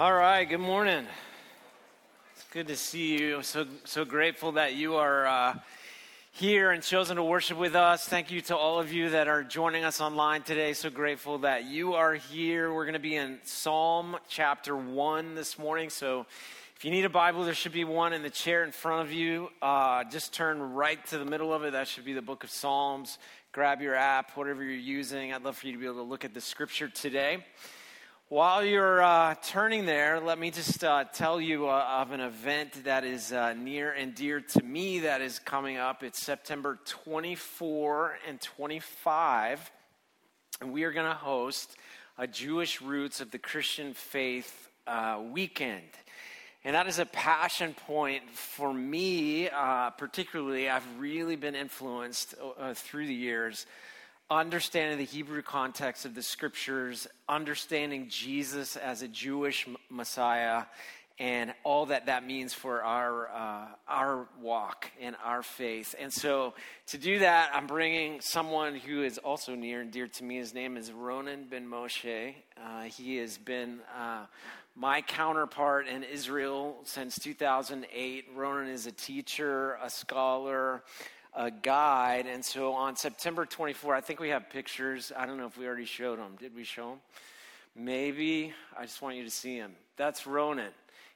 All right, good morning. It's good to see you. So so grateful that you are uh, here and chosen to worship with us. Thank you to all of you that are joining us online today. So grateful that you are here. We're going to be in Psalm chapter one this morning. So if you need a Bible, there should be one in the chair in front of you. Uh, just turn right to the middle of it. That should be the book of Psalms. Grab your app, whatever you're using. I'd love for you to be able to look at the scripture today. While you're uh, turning there, let me just uh, tell you uh, of an event that is uh, near and dear to me that is coming up. It's September 24 and 25, and we are going to host a Jewish Roots of the Christian Faith uh, weekend. And that is a passion point for me, uh, particularly. I've really been influenced through the years understanding the Hebrew context of the scriptures, understanding Jesus as a Jewish Messiah, and all that that means for our uh, our walk and our faith. And so, to do that, I'm bringing someone who is also near and dear to me. His name is Ronan Ben Moshe. Uh, he has been uh, my counterpart in Israel since 2008. Ronan is a teacher, a scholar a guide. And so on September 24, I think we have pictures. I don't know if we already showed them. Did we show them? Maybe. I just want you to see him. That's Ronan.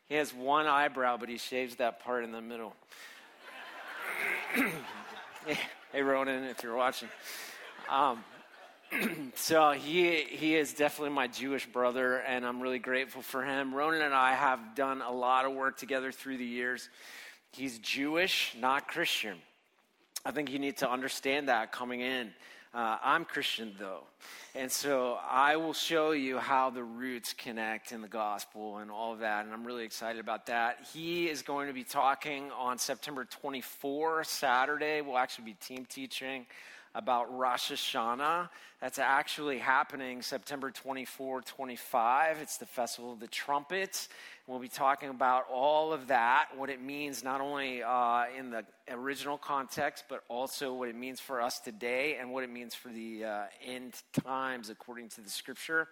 He has one eyebrow, but he shaves that part in the middle. hey, Ronan, if you're watching. Um, so he he is definitely my Jewish brother, and I'm really grateful for him. Ronan and I have done a lot of work together through the years. He's Jewish, not Christian. I think you need to understand that coming in. Uh, I'm Christian though. And so I will show you how the roots connect in the gospel and all of that. And I'm really excited about that. He is going to be talking on September 24, Saturday. We'll actually be team teaching about Rosh Hashanah. That's actually happening September 24, 25. It's the Festival of the Trumpets. We'll be talking about all of that, what it means not only uh, in the original context, but also what it means for us today and what it means for the uh, end times according to the scripture.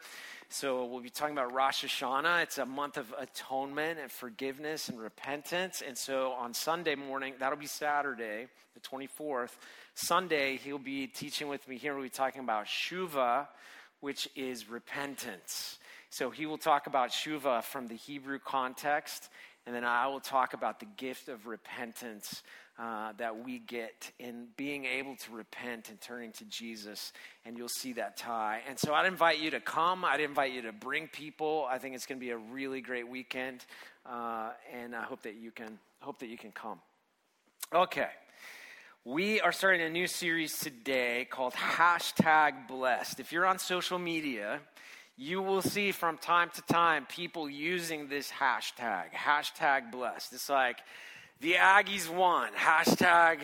So we'll be talking about Rosh Hashanah. It's a month of atonement and forgiveness and repentance. And so on Sunday morning, that'll be Saturday, the 24th. Sunday, he'll be teaching with me here. We'll be talking about Shuva, which is repentance. So he will talk about Shuva from the Hebrew context, and then I will talk about the gift of repentance uh, that we get in being able to repent and turning to Jesus, and you'll see that tie. And so I'd invite you to come. I'd invite you to bring people. I think it's going to be a really great weekend, uh, and I hope that you can hope that you can come. Okay. We are starting a new series today called Hashtag Blessed. If you're on social media, you will see from time to time people using this hashtag, hashtag blessed. It's like the Aggies won, hashtag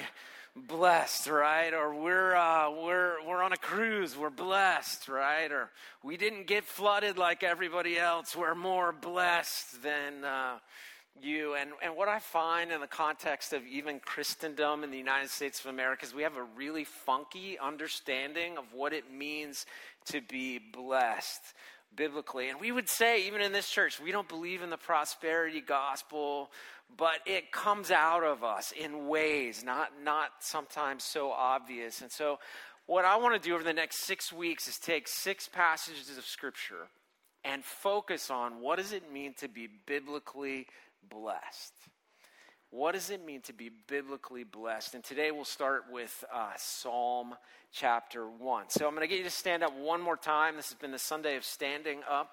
blessed, right? Or we're, uh, we're, we're on a cruise, we're blessed, right? Or we didn't get flooded like everybody else, we're more blessed than. Uh, you. And, and what I find in the context of even Christendom in the United States of America is we have a really funky understanding of what it means to be blessed biblically. And we would say, even in this church, we don't believe in the prosperity gospel, but it comes out of us in ways, not, not sometimes so obvious. And so, what I want to do over the next six weeks is take six passages of scripture and focus on what does it mean to be biblically blessed. What does it mean to be biblically blessed? And today we'll start with uh, Psalm chapter 1. So I'm going to get you to stand up one more time. This has been the Sunday of standing up.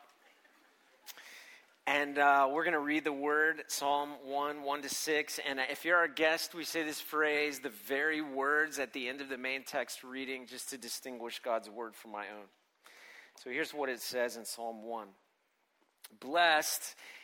And uh, we're going to read the word, Psalm 1, 1 to 6. And if you're our guest, we say this phrase, the very words at the end of the main text reading, just to distinguish God's word from my own. So here's what it says in Psalm 1 Blessed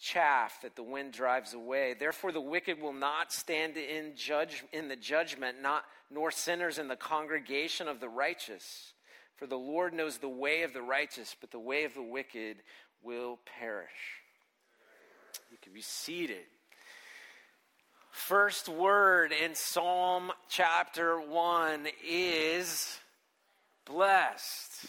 chaff that the wind drives away. Therefore, the wicked will not stand in, judge, in the judgment, not, nor sinners in the congregation of the righteous. For the Lord knows the way of the righteous, but the way of the wicked will perish. You can be seated. First word in Psalm chapter 1 is blessed.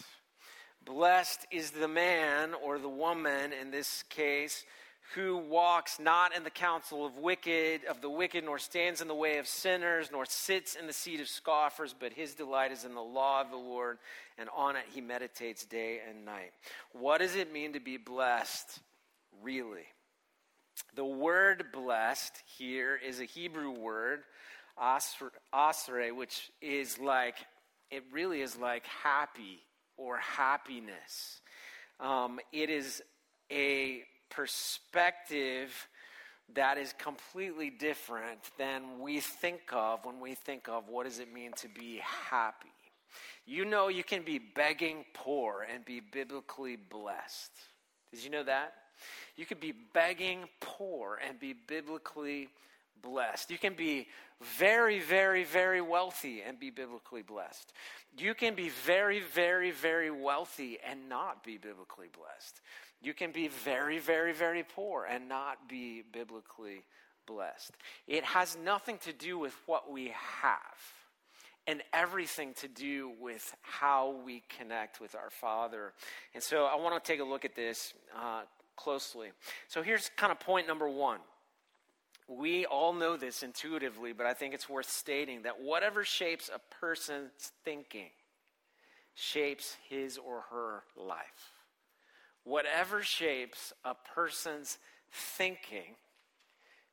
Blessed is the man or the woman in this case who walks not in the counsel of wicked of the wicked nor stands in the way of sinners nor sits in the seat of scoffers but his delight is in the law of the lord and on it he meditates day and night. What does it mean to be blessed really? The word blessed here is a hebrew word asre which is like it really is like happy or happiness. Um, it is a perspective that is completely different than we think of when we think of what does it mean to be happy. You know, you can be begging poor and be biblically blessed. Did you know that? You could be begging poor and be biblically blessed. You can be very, very, very wealthy and be biblically blessed. You can be very, very, very wealthy and not be biblically blessed. You can be very, very, very poor and not be biblically blessed. It has nothing to do with what we have and everything to do with how we connect with our Father. And so I want to take a look at this uh, closely. So here's kind of point number one. We all know this intuitively, but I think it's worth stating that whatever shapes a person's thinking shapes his or her life. Whatever shapes a person's thinking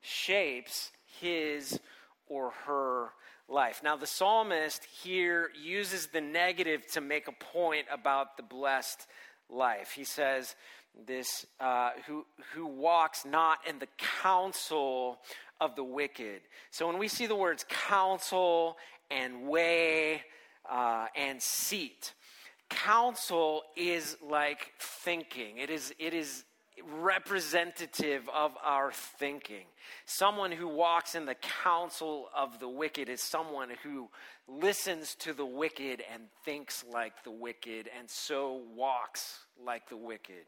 shapes his or her life. Now, the psalmist here uses the negative to make a point about the blessed life. He says, this uh, who who walks not in the counsel of the wicked. So when we see the words counsel and way uh, and seat, counsel is like thinking. It is, it is representative of our thinking. Someone who walks in the counsel of the wicked is someone who listens to the wicked and thinks like the wicked and so walks like the wicked.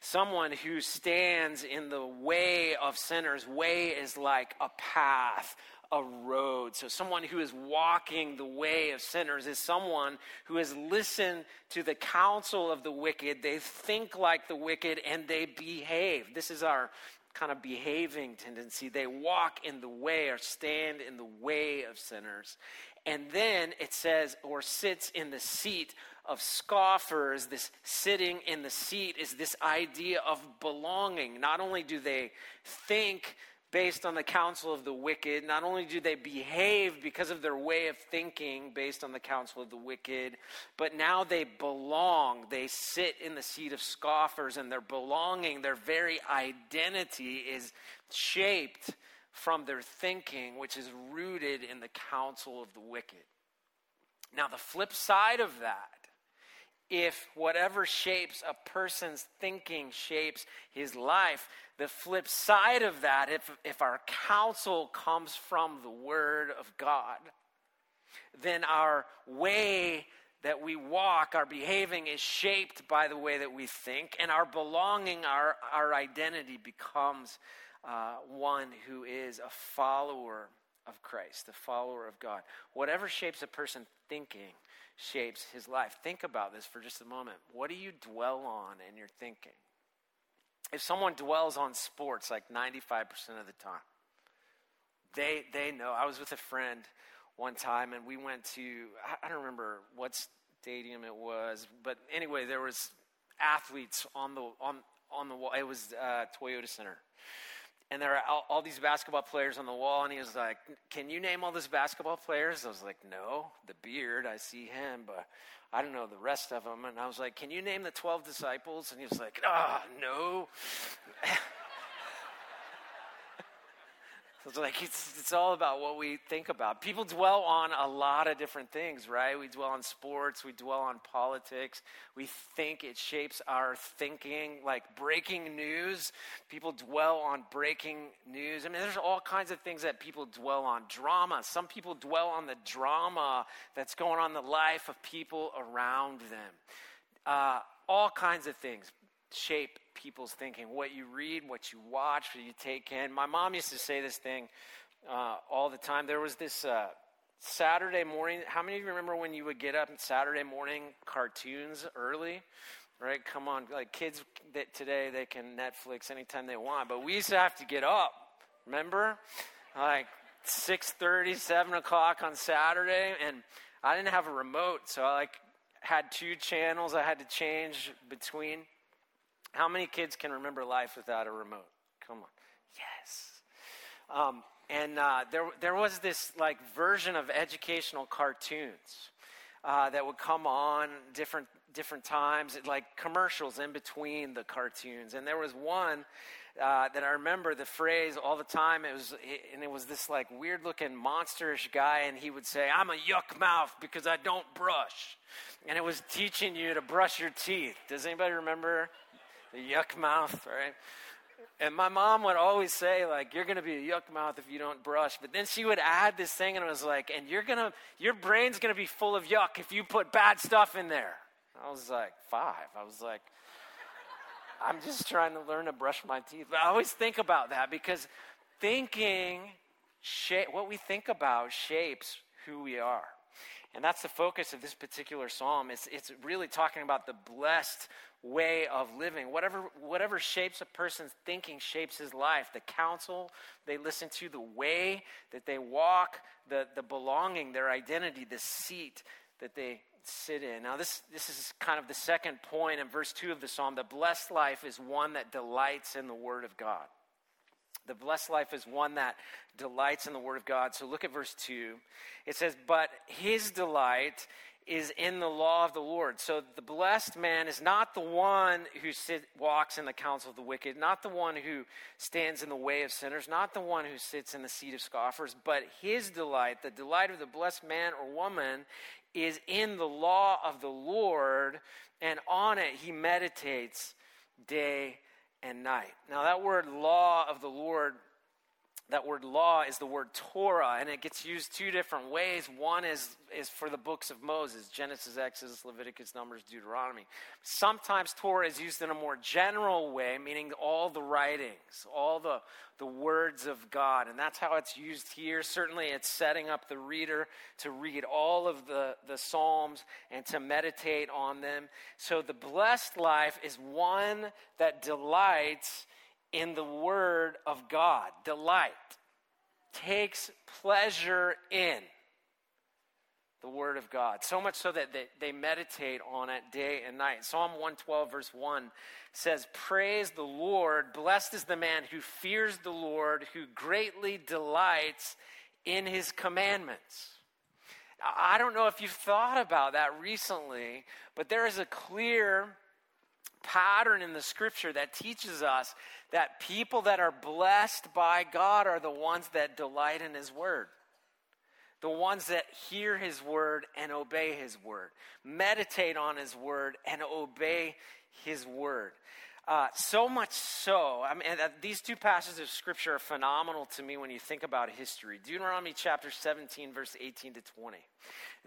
Someone who stands in the way of sinners, way is like a path, a road. So, someone who is walking the way of sinners is someone who has listened to the counsel of the wicked. They think like the wicked and they behave. This is our kind of behaving tendency. They walk in the way or stand in the way of sinners. And then it says, or sits in the seat of scoffers. This sitting in the seat is this idea of belonging. Not only do they think based on the counsel of the wicked. Not only do they behave because of their way of thinking based on the counsel of the wicked, but now they belong. They sit in the seat of scoffers, and their belonging, their very identity is shaped from their thinking, which is rooted in the counsel of the wicked. Now, the flip side of that if whatever shapes a person's thinking shapes his life, the flip side of that, if, if our counsel comes from the Word of God, then our way that we walk, our behaving is shaped by the way that we think, and our belonging, our, our identity becomes uh, one who is a follower of Christ, a follower of God. Whatever shapes a person thinking shapes his life. Think about this for just a moment. What do you dwell on in your thinking? If someone dwells on sports like 95% of the time, they, they know. I was with a friend one time and we went to, I don't remember what stadium it was, but anyway, there was athletes on the, on, on the wall. It was uh, Toyota Center and there are all, all, these basketball players on the wall and he was like can you name all those basketball players? I was like no the beard i see him but i don't know the rest of them and i was like can you name the 12 disciples? And he was like ah oh, no It's like it's, it's all about what we think about. People dwell on a lot of different things, right? We dwell on sports, we dwell on politics. We think it shapes our thinking, like breaking news. People dwell on breaking news. I mean, there's all kinds of things that people dwell on. Drama. Some people dwell on the drama that's going on in the life of people around them. Uh, all kinds of things shape people's thinking. What you read, what you watch, what you take in. My mom used to say this thing uh, all the time. There was this uh, Saturday morning. How many of you remember when you would get up Saturday morning cartoons early? Right? Come on, like kids that today they can Netflix anytime they want, but we used to have to get up. Remember, like six thirty, seven o'clock on Saturday, and I didn't have a remote, so I like had two channels I had to change between. How many kids can remember life without a remote? Come on. Yes. Um, and uh, there, there was this like version of educational cartoons uh, that would come on different different times, like commercials in between the cartoons. And there was one uh, that I remember the phrase all the time. It was, and it was this like weird looking monsterish guy, and he would say, "I'm a yuck mouth because I don't brush," and it was teaching you to brush your teeth. Does anybody remember the yuck mouth, right? And my mom would always say, like, you're to be a yuck mouth if you don't brush. But then she would add this thing, and it was like, and you're to, your brain's to be full of yuck if you put bad stuff in there. I was like, five. I was like, I'm just trying to learn to brush my teeth. But I always think about that because thinking, shape, what we think about shapes who we are. And that's the focus of this particular psalm. It's, it's really talking about the blessed way of living. Whatever, whatever shapes a person's thinking shapes his life. The counsel they listen to, the way that they walk, the, the belonging, their identity, the seat that they sit in. Now, this, this is kind of the second point in verse 2 of the psalm. The blessed life is one that delights in the word of God. The blessed life is one that delights in the Word of God. So look at verse 2. It says, But his delight is in the law of the Lord. So the blessed man is not the one who sit, walks in the counsel of the wicked, not the one who stands in the way of sinners, not the one who sits in the seat of scoffers, but his delight, the delight of the blessed man or woman, is in the law of the Lord, and on it he meditates day and night. Now, that word law of the Lord, that word law is the word Torah, and it gets used two different ways. One is, is for the books of Moses Genesis, Exodus, Leviticus, Numbers, Deuteronomy. Sometimes Torah is used in a more general way, meaning all the writings, all the, the words of God. And that's how it's used here. Certainly, it's setting up the reader to read all of the, the Psalms and to meditate on them. So, the blessed life is one that delights in the Word of God. Delight. Takes pleasure in the Word of God. So much so that they, they meditate on it day and night. Psalm 112, verse 1 says, Praise the Lord. Blessed is the man who fears the Lord, who greatly delights in his commandments. I don't know if you've thought about that recently, but there is a clear pattern in the scripture that teaches us that people that are blessed by God are the ones that delight in his word. The ones that hear his word and obey his word, meditate on his word and obey his word. Uh, so much so, I mean, these two passages of scripture are phenomenal to me when you think about history. Deuteronomy chapter 17, verse 18 to 20.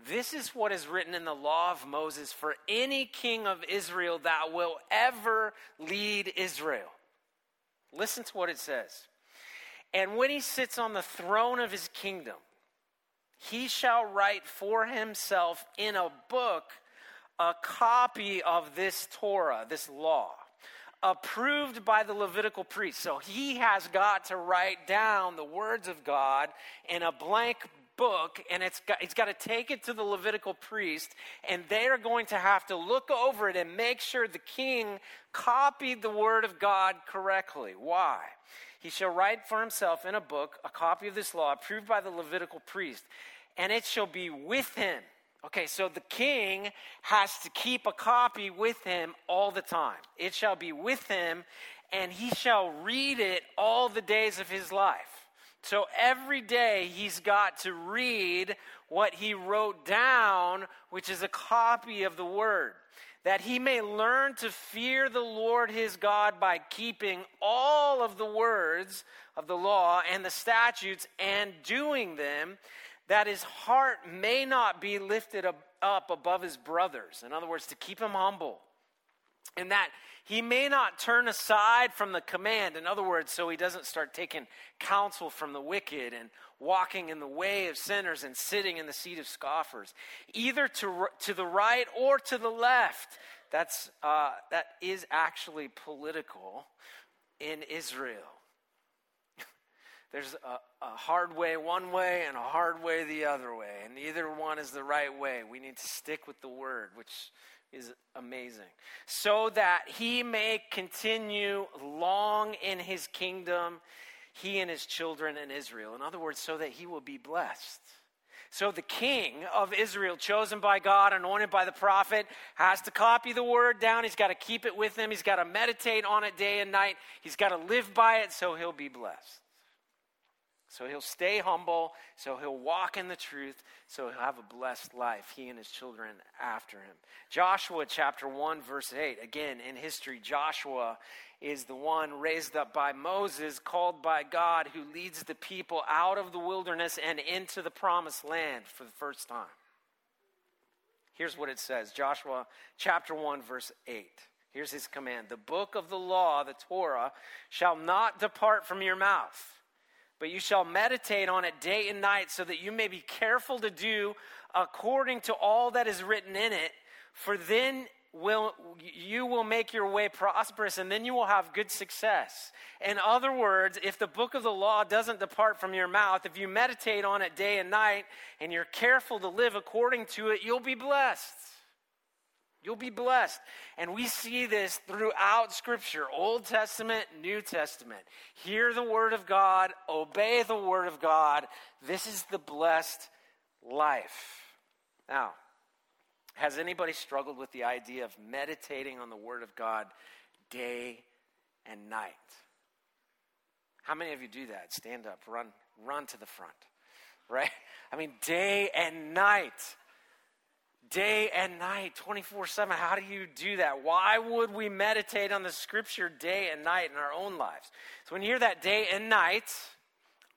This is what is written in the law of Moses for any king of Israel that will ever lead Israel. Listen to what it says. And when he sits on the throne of his kingdom, he shall write for himself in a book a copy of this Torah, this law, approved by the Levitical priest. So he has got to write down the words of God in a blank book, and it's got, he's got to take it to the Levitical priest, and they are going to have to look over it and make sure the king copied the word of God correctly. Why? He shall write for himself in a book a copy of this law approved by the Levitical priest, and it shall be with him Okay, so the king has to keep a copy with him all the time. It shall be with him, and he shall read it all the days of his life So every day he's got to read what he wrote down, which is a copy of the word, that he may learn to fear the Lord his God by keeping all of the words of the law and the statutes and doing them, that his heart may not be lifted up above his brothers. In other words, to keep him humble. And that he may not turn aside from the command. In other words, so he doesn't start taking counsel from the wicked and walking in the way of sinners and sitting in the seat of scoffers, either to, to the right or to the left. That's, uh, that is actually political in Israel. There's a, a hard way one way and a hard way the other way, and neither one is the right way. We need to stick with the word, which is amazing. So that he may continue long in his kingdom, he and his children in Israel. In other words, so that he will be blessed. So the king of Israel, chosen by God, anointed by the prophet, has to copy the word down. He's got to keep it with him. He's got to meditate on it day and night. He's got to live by it so he'll be blessed. So he'll stay humble, so he'll walk in the truth, so he'll have a blessed life, he and his children after him. Joshua chapter 1, verse 8. Again, in history, Joshua is the one raised up by Moses, called by God, who leads the people out of the wilderness and into the promised land for the first time. Here's what it says Joshua chapter 1, verse 8. Here's his command The book of the law, the Torah, shall not depart from your mouth but you shall meditate on it day and night so that you may be careful to do according to all that is written in it. For then will you will make your way prosperous and then you will have good success. In other words if the book of the law doesn't depart from your mouth if you meditate on it day and night and you're careful to live according to it you'll be blessed You'll be blessed. And we see this throughout Scripture Old Testament, New Testament. Hear the Word of God, obey the Word of God. This is the blessed life. Now, has anybody struggled with the idea of meditating on the Word of God day and night? How many of you do that? Stand up, run, run to the front, right? I mean, day and night day and night, 24 7. How do you do that? Why would we meditate on the scripture day and night in our own lives? So when you hear that day and night,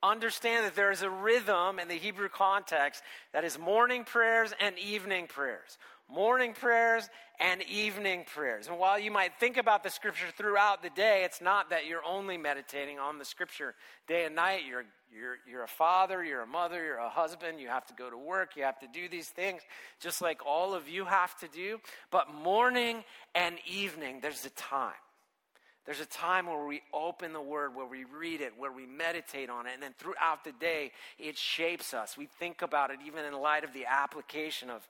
understand that there is a rhythm in the Hebrew context that is morning prayers and evening prayers. Morning prayers and evening prayers. And while you might think about the scripture throughout the day, it's not that you're only meditating on the scripture day and night. You're you're, you're a father, you're a mother, you're a husband, you have to go to work, you have to do these things just like all of you have to do. But morning and evening, there's a time. There's a time where we open the word, where we read it, where we meditate on it, and then throughout the day, it shapes us. We think about it even in light of the application of,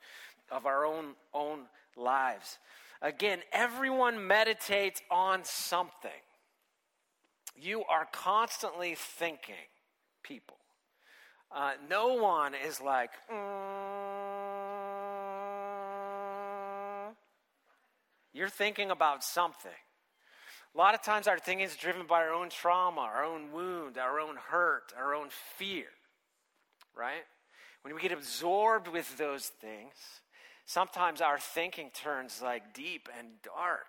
of our own, own lives. Again, everyone meditates on something. You are constantly thinking people. Uh, no one is like, mm. you're thinking about something. A lot of times our thinking is driven by our own trauma, our own wound, our own hurt, our own fear, right? When we get absorbed with those things, sometimes our thinking turns like deep and dark.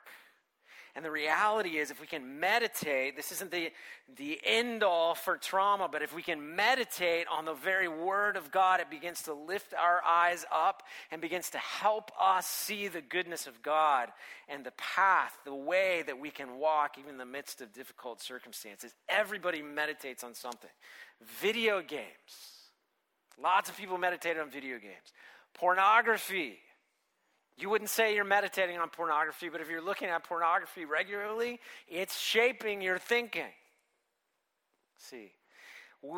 And the reality is, if we can meditate, this isn't the, the end all for trauma, but if we can meditate on the very Word of God, it begins to lift our eyes up and begins to help us see the goodness of God and the path, the way that we can walk even in the midst of difficult circumstances. Everybody meditates on something. Video games. Lots of people meditate on video games. Pornography. You wouldn't say you're meditating on pornography, but if you're looking at pornography regularly, it's shaping your thinking. See,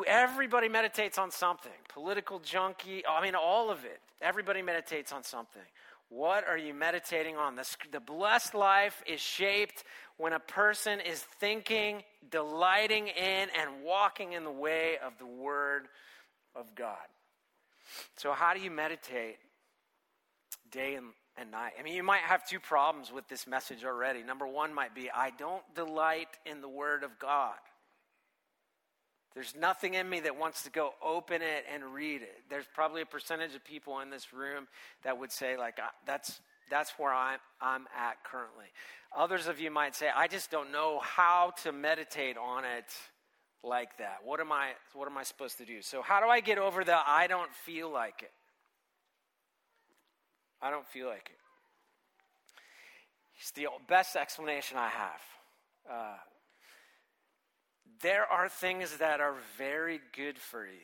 everybody meditates on something. Political junkie, I mean, all of it. Everybody meditates on something. What are you meditating on? The, the blessed life is shaped when a person is thinking, delighting in, and walking in the way of the Word of God. So, how do you meditate day and and night. I mean, you might have two problems with this message already. Number one might be, I don't delight in the Word of God. There's nothing in me that wants to go open it and read it. There's probably a percentage of people in this room that would say, like, that's, that's where I'm, I'm at currently. Others of you might say, I just don't know how to meditate on it like that. What am I, what am I supposed to do? So, how do I get over the I don't feel like it? I don't feel like it. It's the best explanation I have. Uh, there are things that are very good for you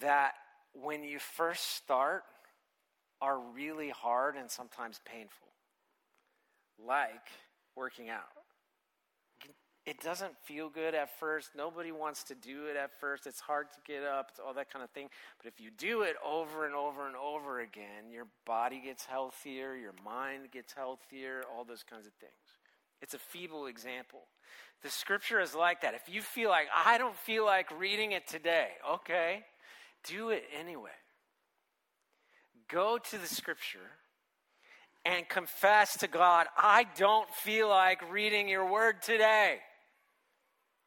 that when you first start are really hard and sometimes painful, like working out. It doesn't feel good at first. Nobody wants to do it at first. It's hard to get up, all that kind of thing. But if you do it over and over and over again, your body gets healthier, your mind gets healthier, all those kinds of things. It's a feeble example. The scripture is like that. If you feel like, I don't feel like reading it today, okay, do it anyway. Go to the scripture and confess to God, I don't feel like reading your word today.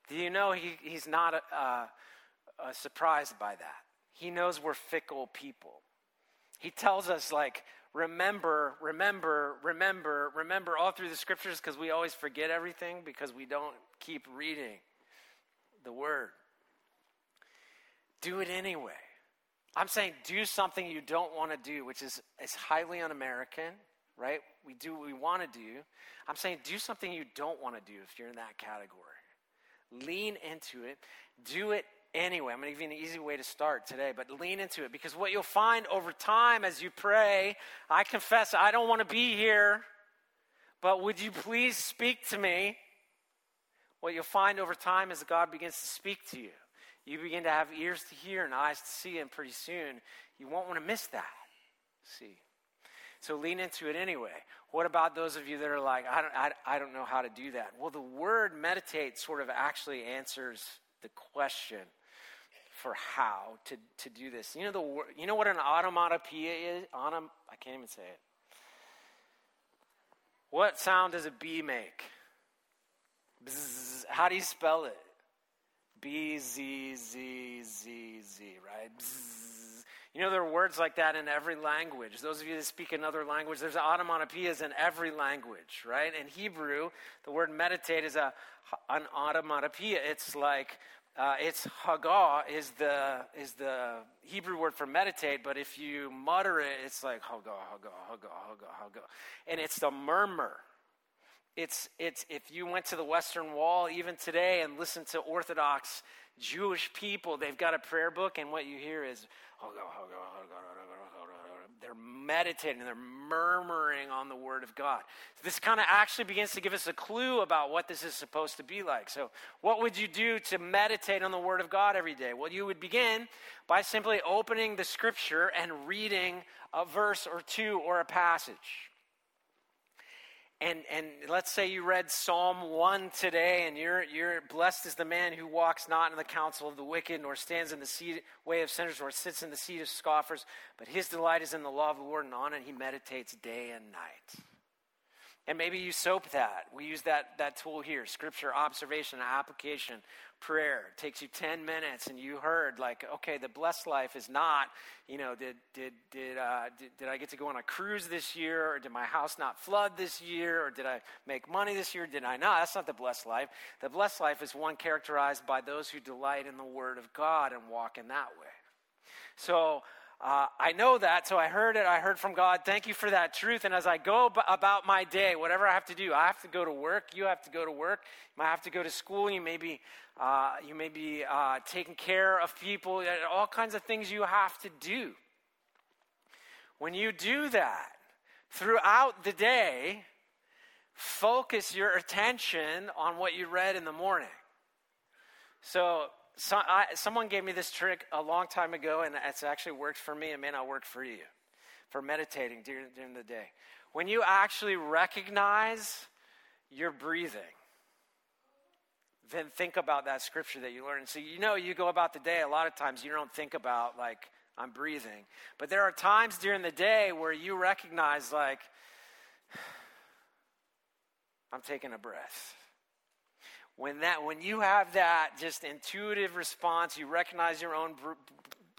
Do you know he, he's not uh, uh, surprised by that? He knows we're fickle people. He tells us, like, remember, remember, remember, remember all through the scriptures because we always forget everything because we don't keep reading the word. Do it anyway. I'm saying do something you don't want to do, which is, is highly un American, right? We do what we want to do. I'm saying do something you don't want to do if you're in that category lean into it, do it anyway. I'm going to give you an easy way to start today, but lean into it because what you'll find over time as you pray, I confess I don't want to be here, but would you please speak to me? What you'll find over time is God begins to speak to you. You begin to have ears to hear and eyes to see, and pretty soon you won't want to miss that. See. So lean into it anyway. What about those of you that are like, I don't, I, I don't know how to do that? Well, the word meditate sort of actually answers the question for how to, to do this. You know, the, you know what an automatopoeia is? Autom, I can't even say it. What sound does a bee make? How do you spell it? B Z Z Z Z, right? You know, there are words like that in every language. Those of you that speak another language, there's automatopoeias in every language, right? In Hebrew, the word meditate is a, an automatopoeia. It's like, uh, it's hagah is the, is the Hebrew word for meditate, but if you mutter it, it's like hagah, hagah, hagah, hagah, hagah. And it's the murmur. It's, it's, if you went to the Western Wall even today and listened to Orthodox Jewish people, they've got a prayer book, and what you hear is they're meditating, they're murmuring on the Word of God. This kind of actually begins to give us a clue about what this is supposed to be like. So, what would you do to meditate on the Word of God every day? Well, you would begin by simply opening the Scripture and reading a verse or two or a passage and, and let's say you read Psalm 1 today, and you're, you're blessed is the man who walks not in the counsel of the wicked, nor stands in the seat, way of sinners, nor sits in the seat of scoffers, but his delight is in the law of the Lord, and on it he meditates day and night. And maybe you soap that. We use that, that tool here scripture, observation, application, prayer. It takes you 10 minutes, and you heard, like, okay, the blessed life is not, you know, did, did, did, uh, did, did I get to go on a cruise this year, or did my house not flood this year, or did I make money this year? Did I not? That's not the blessed life. The blessed life is one characterized by those who delight in the Word of God and walk in that way. So, uh, I know that, so I heard it. I heard from God. Thank you for that truth. And as I go b- about my day, whatever I have to do, I have to go to work. You have to go to work. You might have to go to school. You may be, uh, you may be uh, taking care of people. All kinds of things you have to do. When you do that throughout the day, focus your attention on what you read in the morning. So so I, someone gave me this trick a long time ago, and it's actually worked for me. It may not work for you for meditating during, during the day. When you actually recognize your breathing, then think about that scripture that you learned. So, you know, you go about the day, a lot of times you don't think about, like, I'm breathing. But there are times during the day where you recognize, like, I'm taking a breath when that when you have that just intuitive response, you recognize your own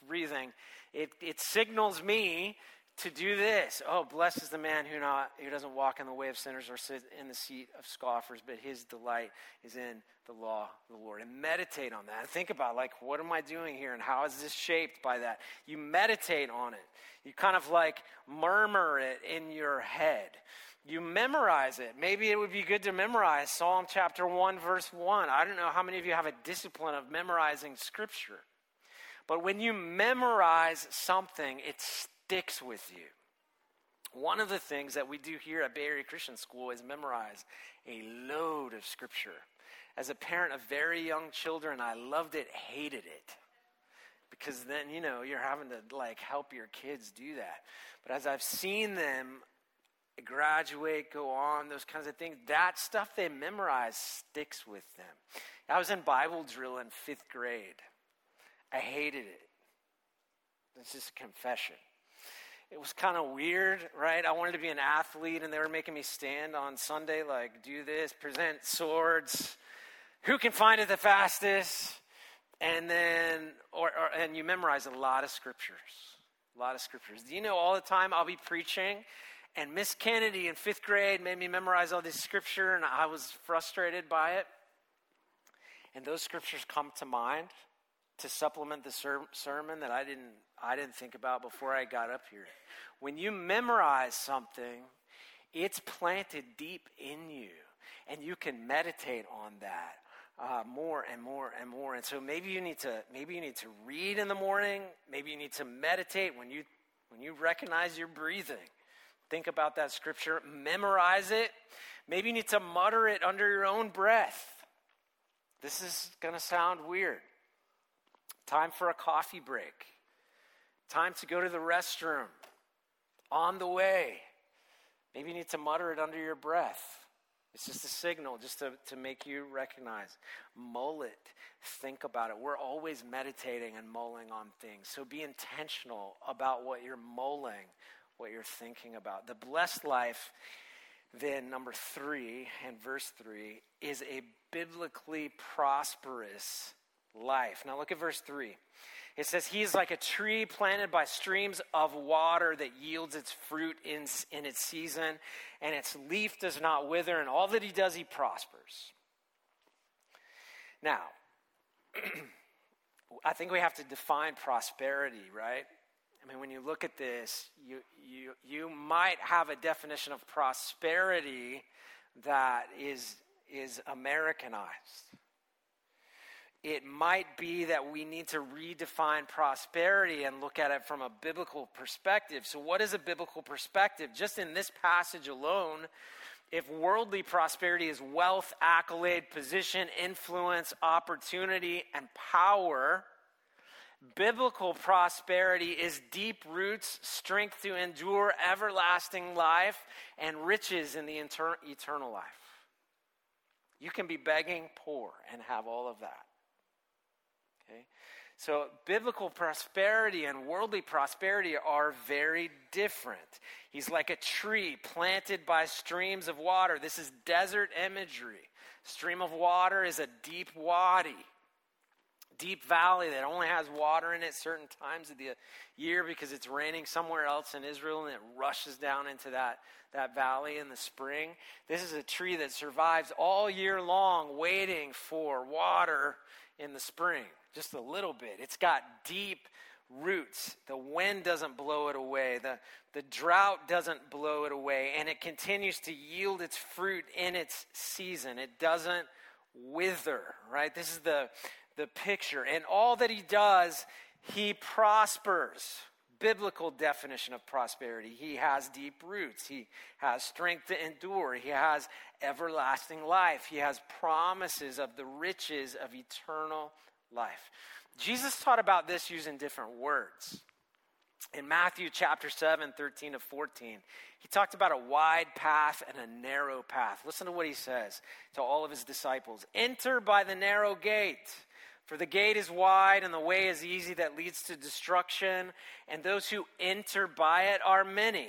breathing, it, it signals me to do this. Oh, blessed is the man who not who doesn't walk in the way of sinners or sit in the seat of scoffers, but his delight is in the law of the Lord. And meditate on that. And think about like what am I doing here and how is this shaped by that? You meditate on it. You kind of like murmur it in your head. You memorize it. Maybe it would be good to memorize Psalm chapter 1 verse 1. I don't know how many of you have a discipline of memorizing scripture. But when you memorize something, it sticks with you. One of the things that we do here at Bay Area Christian School is memorize a load of scripture. As a parent of very young children, I loved it, hated it. Because then, you know, you're having to like help your kids do that. But as I've seen them graduate, go on, those kinds of things, that stuff they memorize sticks with them. I was in Bible drill in fifth grade. I hated it. This is a confession. It was kind of weird, right? I wanted to be an athlete, and they were making me stand on Sunday, like, do this, present swords. Who can find it the fastest? And then, or, or, and you memorize a lot of scriptures. A lot of scriptures. Do you know all the time I'll be preaching, and Miss Kennedy in fifth grade made me memorize all this scripture, and I was frustrated by it. And those scriptures come to mind to supplement the ser- sermon that I didn't, I didn't think about before I got up here. When you memorize something, it's planted deep in you, and you can meditate on that uh, more and more and more. And so maybe you need to maybe you need to read in the morning. Maybe you need to meditate when you when you recognize you're breathing. Think about that scripture, memorize it. Maybe you need to mutter it under your own breath. This is going to sound weird. Time for a coffee break. Time to go to the restroom. On the way. Maybe you need to mutter it under your breath. It's just a signal, just to, to make you recognize. Mull it. Think about it. We're always meditating and mulling on things. So be intentional about what you're mulling, what you're thinking about. The blessed life, then, number three, and verse three, is a biblically prosperous life. Now look at verse 3. It says, He is like a tree planted by streams of water that yields its fruit in, in its season, and its leaf does not wither, and all that he does, he prospers. Now, I think we have to define prosperity, right? I mean, when you look at this, you, you, you might have a definition of prosperity that is, is Americanized it might be that we need to redefine prosperity and look at it from a biblical perspective. So, what is a biblical perspective? Just in this passage alone, if worldly prosperity is wealth, accolade, position, influence, opportunity, and power, biblical prosperity is deep roots, strength to endure everlasting life, and riches in the eternal life. You can be begging poor and have all of that. Okay? So, biblical prosperity and worldly prosperity are very different. He's like a tree planted by streams of water. This is desert imagery. Stream of water is a deep wadi, deep valley that only has water in it certain times of the year because it's raining somewhere else in Israel and it rushes down into that, that valley in the spring. This is a tree that survives all year long waiting for water in the spring just a little bit. It's got deep roots. The wind doesn't blow it away, the, the drought doesn't blow it away, and it continues to yield its fruit in its season. It doesn't wither, right? This is the, the picture. And all that he does, he prospers. Biblical definition of prosperity. He has deep roots. He has strength to endure. He has everlasting life. He has promises of the riches of eternal life. Jesus taught about this using different words. In Matthew chapter 7, 13 to 14, he talked about a wide path and a narrow path. Listen to what he says to all of his disciples Enter by the narrow gate, for the gate is wide and the way is easy that leads to destruction, and those who enter by it are many.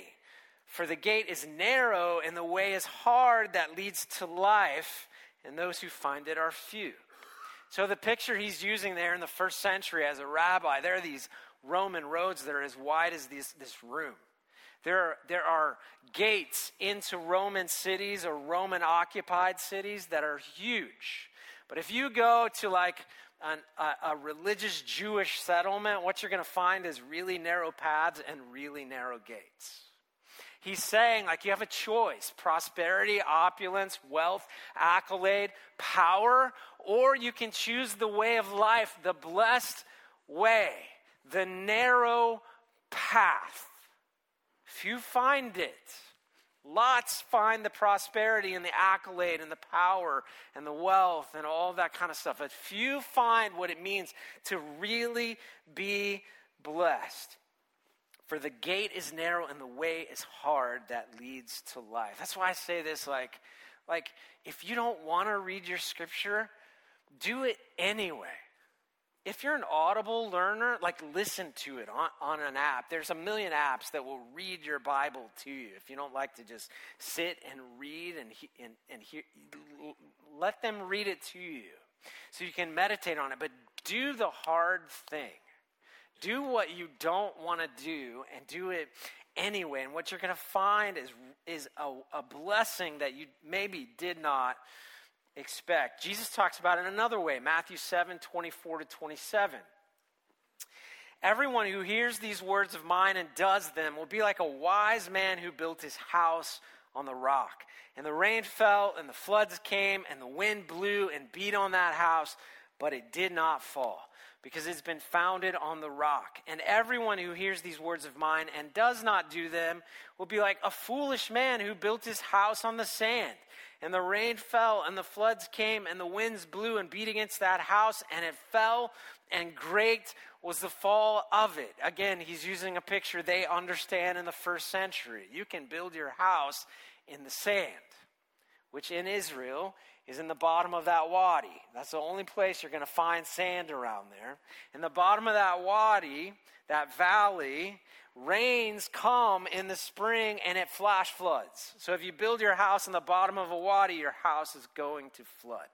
For the gate is narrow and the way is hard that leads to life and those who find it are few. So the picture he's using there in the first century as a rabbi, there are these Roman roads that are as wide as this, this room. There are, there are gates into Roman cities or Roman occupied cities that are huge. But if you go to like an, a, a religious Jewish settlement, what you're going to find is really narrow paths and really narrow gates. He's saying, like, you have a choice prosperity, opulence, wealth, accolade, power, or you can choose the way of life, the blessed way, the narrow path. Few find it. Lots find the prosperity and the accolade and the power and the wealth and all that kind of stuff. But few find what it means to really be blessed. For the gate is narrow and the way is hard that leads to life. That's why I say this like, like if you don't want to read your scripture, do it anyway. If you're an audible learner, like listen to it on, on an app. There's a million apps that will read your Bible to you. If you don't like to just sit and read and, and, and hear, let them read it to you so you can meditate on it. But do the hard thing do what you don't want to do and do it anyway. And what you're going to find is, is a, a blessing that you maybe did not expect. Jesus talks about it another way Matthew 7 24 to 27. Everyone who hears these words of mine and does them will be like a wise man who built his house on the rock. And the rain fell, and the floods came, and the wind blew and beat on that house, but it did not fall because it's been founded on the rock. And everyone who hears these words of mine and does not do them will be like a foolish man who built his house on the sand. And the rain fell, and the floods came, and the winds blew and beat against that house, and it fell, and great was the fall of it. Again, he's using a picture they understand in the first century. You can build your house in the sand, which in Israel is in the bottom of that wadi. That's the only place you're going to find sand around there. In the bottom of that wadi, that valley, rains come in the spring and it flash floods. So if you build your house in the bottom of a wadi, your house is going to flood.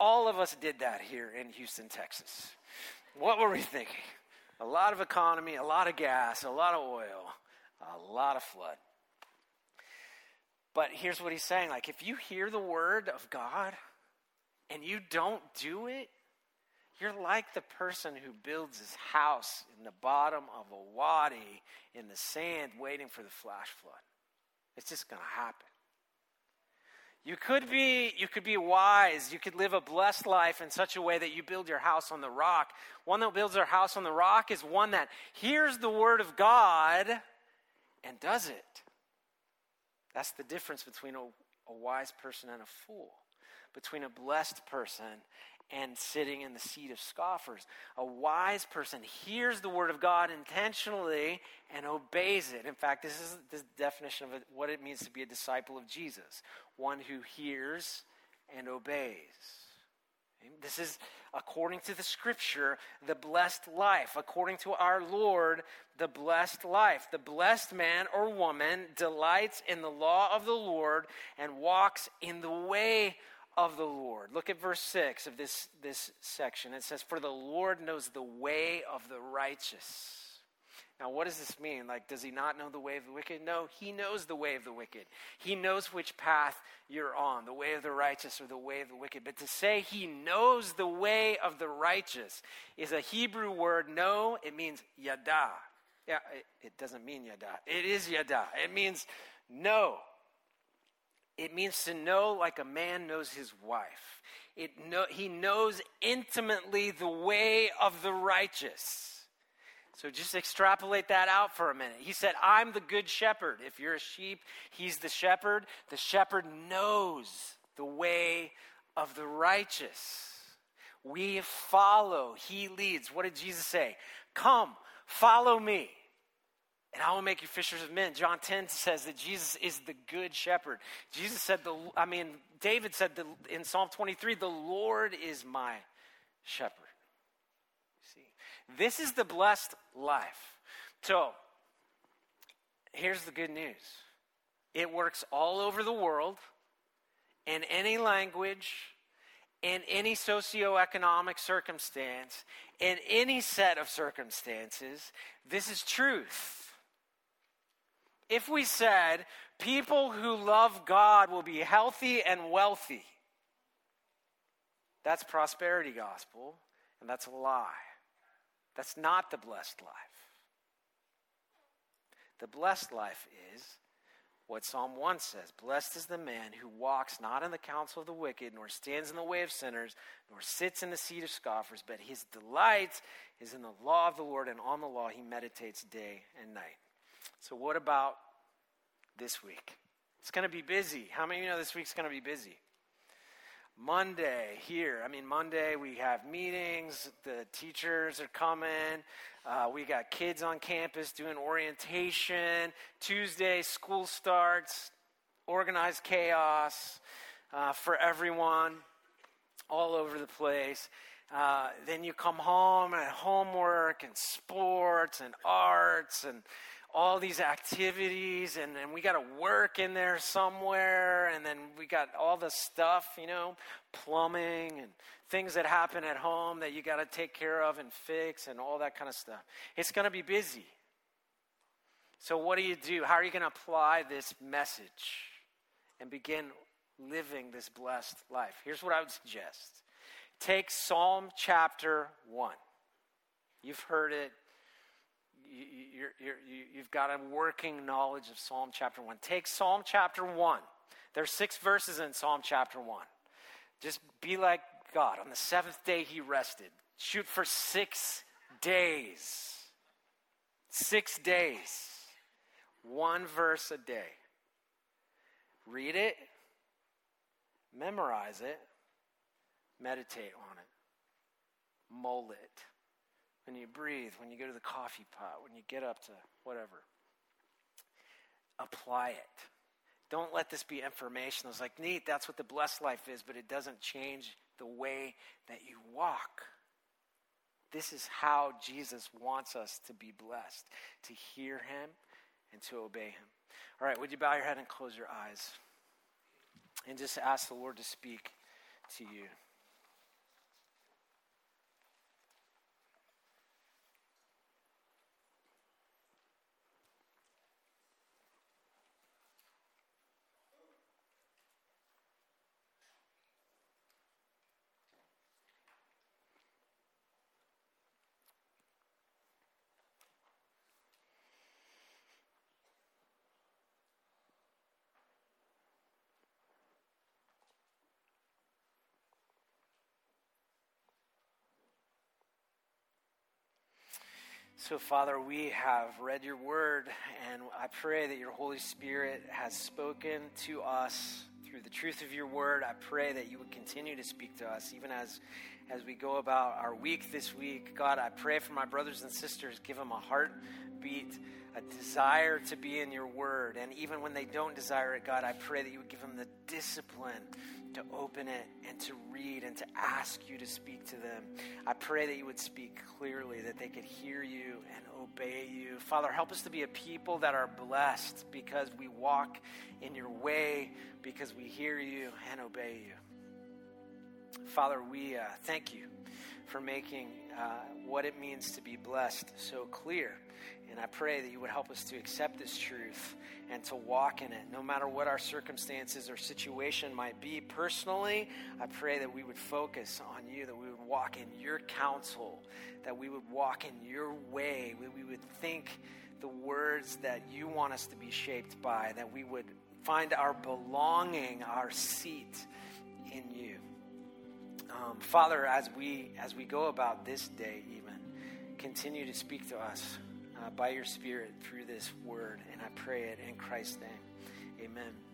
All of us did that here in Houston, Texas. What were we thinking? A lot of economy, a lot of gas, a lot of oil, a lot of flood. But here's what he's saying like, if you hear the word of God and you don't do it, you're like the person who builds his house in the bottom of a wadi in the sand waiting for the flash flood. It's just going to happen. You could be you could be wise. You could live a blessed life in such a way that you build your house on the rock. One that builds their house on the rock is one that hears the word of God and does it. That's the difference between a, a wise person and a fool, between a blessed person and sitting in the seat of scoffers. A wise person hears the word of God intentionally and obeys it. In fact, this is the definition of what it means to be a disciple of Jesus one who hears and obeys. This is, according to the scripture, the blessed life. According to our Lord, the blessed life. The blessed man or woman delights in the law of the Lord and walks in the way of the Lord. Look at verse 6 of this, this section. It says, For the Lord knows the way of the righteous now, what does this mean? Like, does he not know the way of the wicked? No, he knows the way of the wicked. He knows which path you're on, the way of the righteous or the way of the wicked. But to say he knows the way of the righteous is a Hebrew word. No, it means yada. Yeah, it, it doesn't mean yada. It is yada. It means know. It means to know like a man knows his wife. It know, he knows intimately the way of the righteous. So just extrapolate that out for a minute. He said, I'm the good shepherd. If you're a sheep, he's the shepherd. The shepherd knows the way of the righteous. We follow, he leads. What did Jesus say? Come, follow me. And I will make you fishers of men. John 10 says that Jesus is the good shepherd. Jesus said, the, I mean, David said the, in Psalm 23, the Lord is my shepherd. See, this is the blessed life. So, here's the good news it works all over the world, in any language, in any socioeconomic circumstance, in any set of circumstances, this is truth. If we said people who love God will be healthy and wealthy, that's prosperity gospel, and that's a lie. That's not the blessed life. The blessed life is what Psalm 1 says Blessed is the man who walks not in the counsel of the wicked, nor stands in the way of sinners, nor sits in the seat of scoffers, but his delight is in the law of the Lord, and on the law he meditates day and night. So, what about this week? It's going to be busy. How many of you know this week's going to be busy? Monday here. I mean, Monday we have meetings, the teachers are coming, uh, we got kids on campus doing orientation. Tuesday, school starts, organized chaos uh, for everyone all over the place. Uh, then you come home and homework and sports and arts and all these activities and, and we got to work in there somewhere and then we got all the stuff you know plumbing and things that happen at home that you got to take care of and fix and all that kind of stuff. It's going to be busy. So what do you do? How are you going to apply this message and begin living this blessed life? Here's what i would suggest. Take psalm chapter 1 you've heard it you, you have got a working knowledge of Psalm chapter 1. Take Psalm chapter 1. There's six verses in Psalm chapter 1. Just be like God. On the seventh day, he rested. Shoot for six days. Six days. One verse a day. Read it, memorize it, meditate on it, mull it when you breathe, when you go to the coffee pot, when you get up to whatever. Apply it. Don't let this be information. It's like, neat, that's what the blessed life is, but it doesn't change the way that you walk. This is how Jesus wants us to be blessed to hear him and to obey him. All right, would you bow your head and close your eyes and just ask the Lord to speak to you? So, Father, we have read your word, and I pray that your Holy Spirit has spoken to us through the truth of your word. I pray that you would continue to speak to us, even as, as we go about our week this week. God, I pray for my brothers and sisters, give them a heartbeat, a desire to be in your word. And even when they don't desire it, God, I pray that you would give them the discipline to open it and to read and to ask you to speak to them. I pray that you would speak clearly, that they could hear you and obey you. Father, help us to be a people that are blessed because we walk in your way, because we hear you and obey you. Father, we uh, thank you for making uh, what it means to be blessed so clear. And I pray that you would help us to accept this truth and to walk in it, no matter what our circumstances or situation might be. Personally, I pray that we would focus on you, that we would walk in your counsel, that we would walk in your way, that we would think the words that you want us to be shaped by, that we would find our belonging, our seat in you. Um, Father, as we as we go about this day, even continue to speak to us uh, by your Spirit through this word. And I pray it in Christ's name. Amen.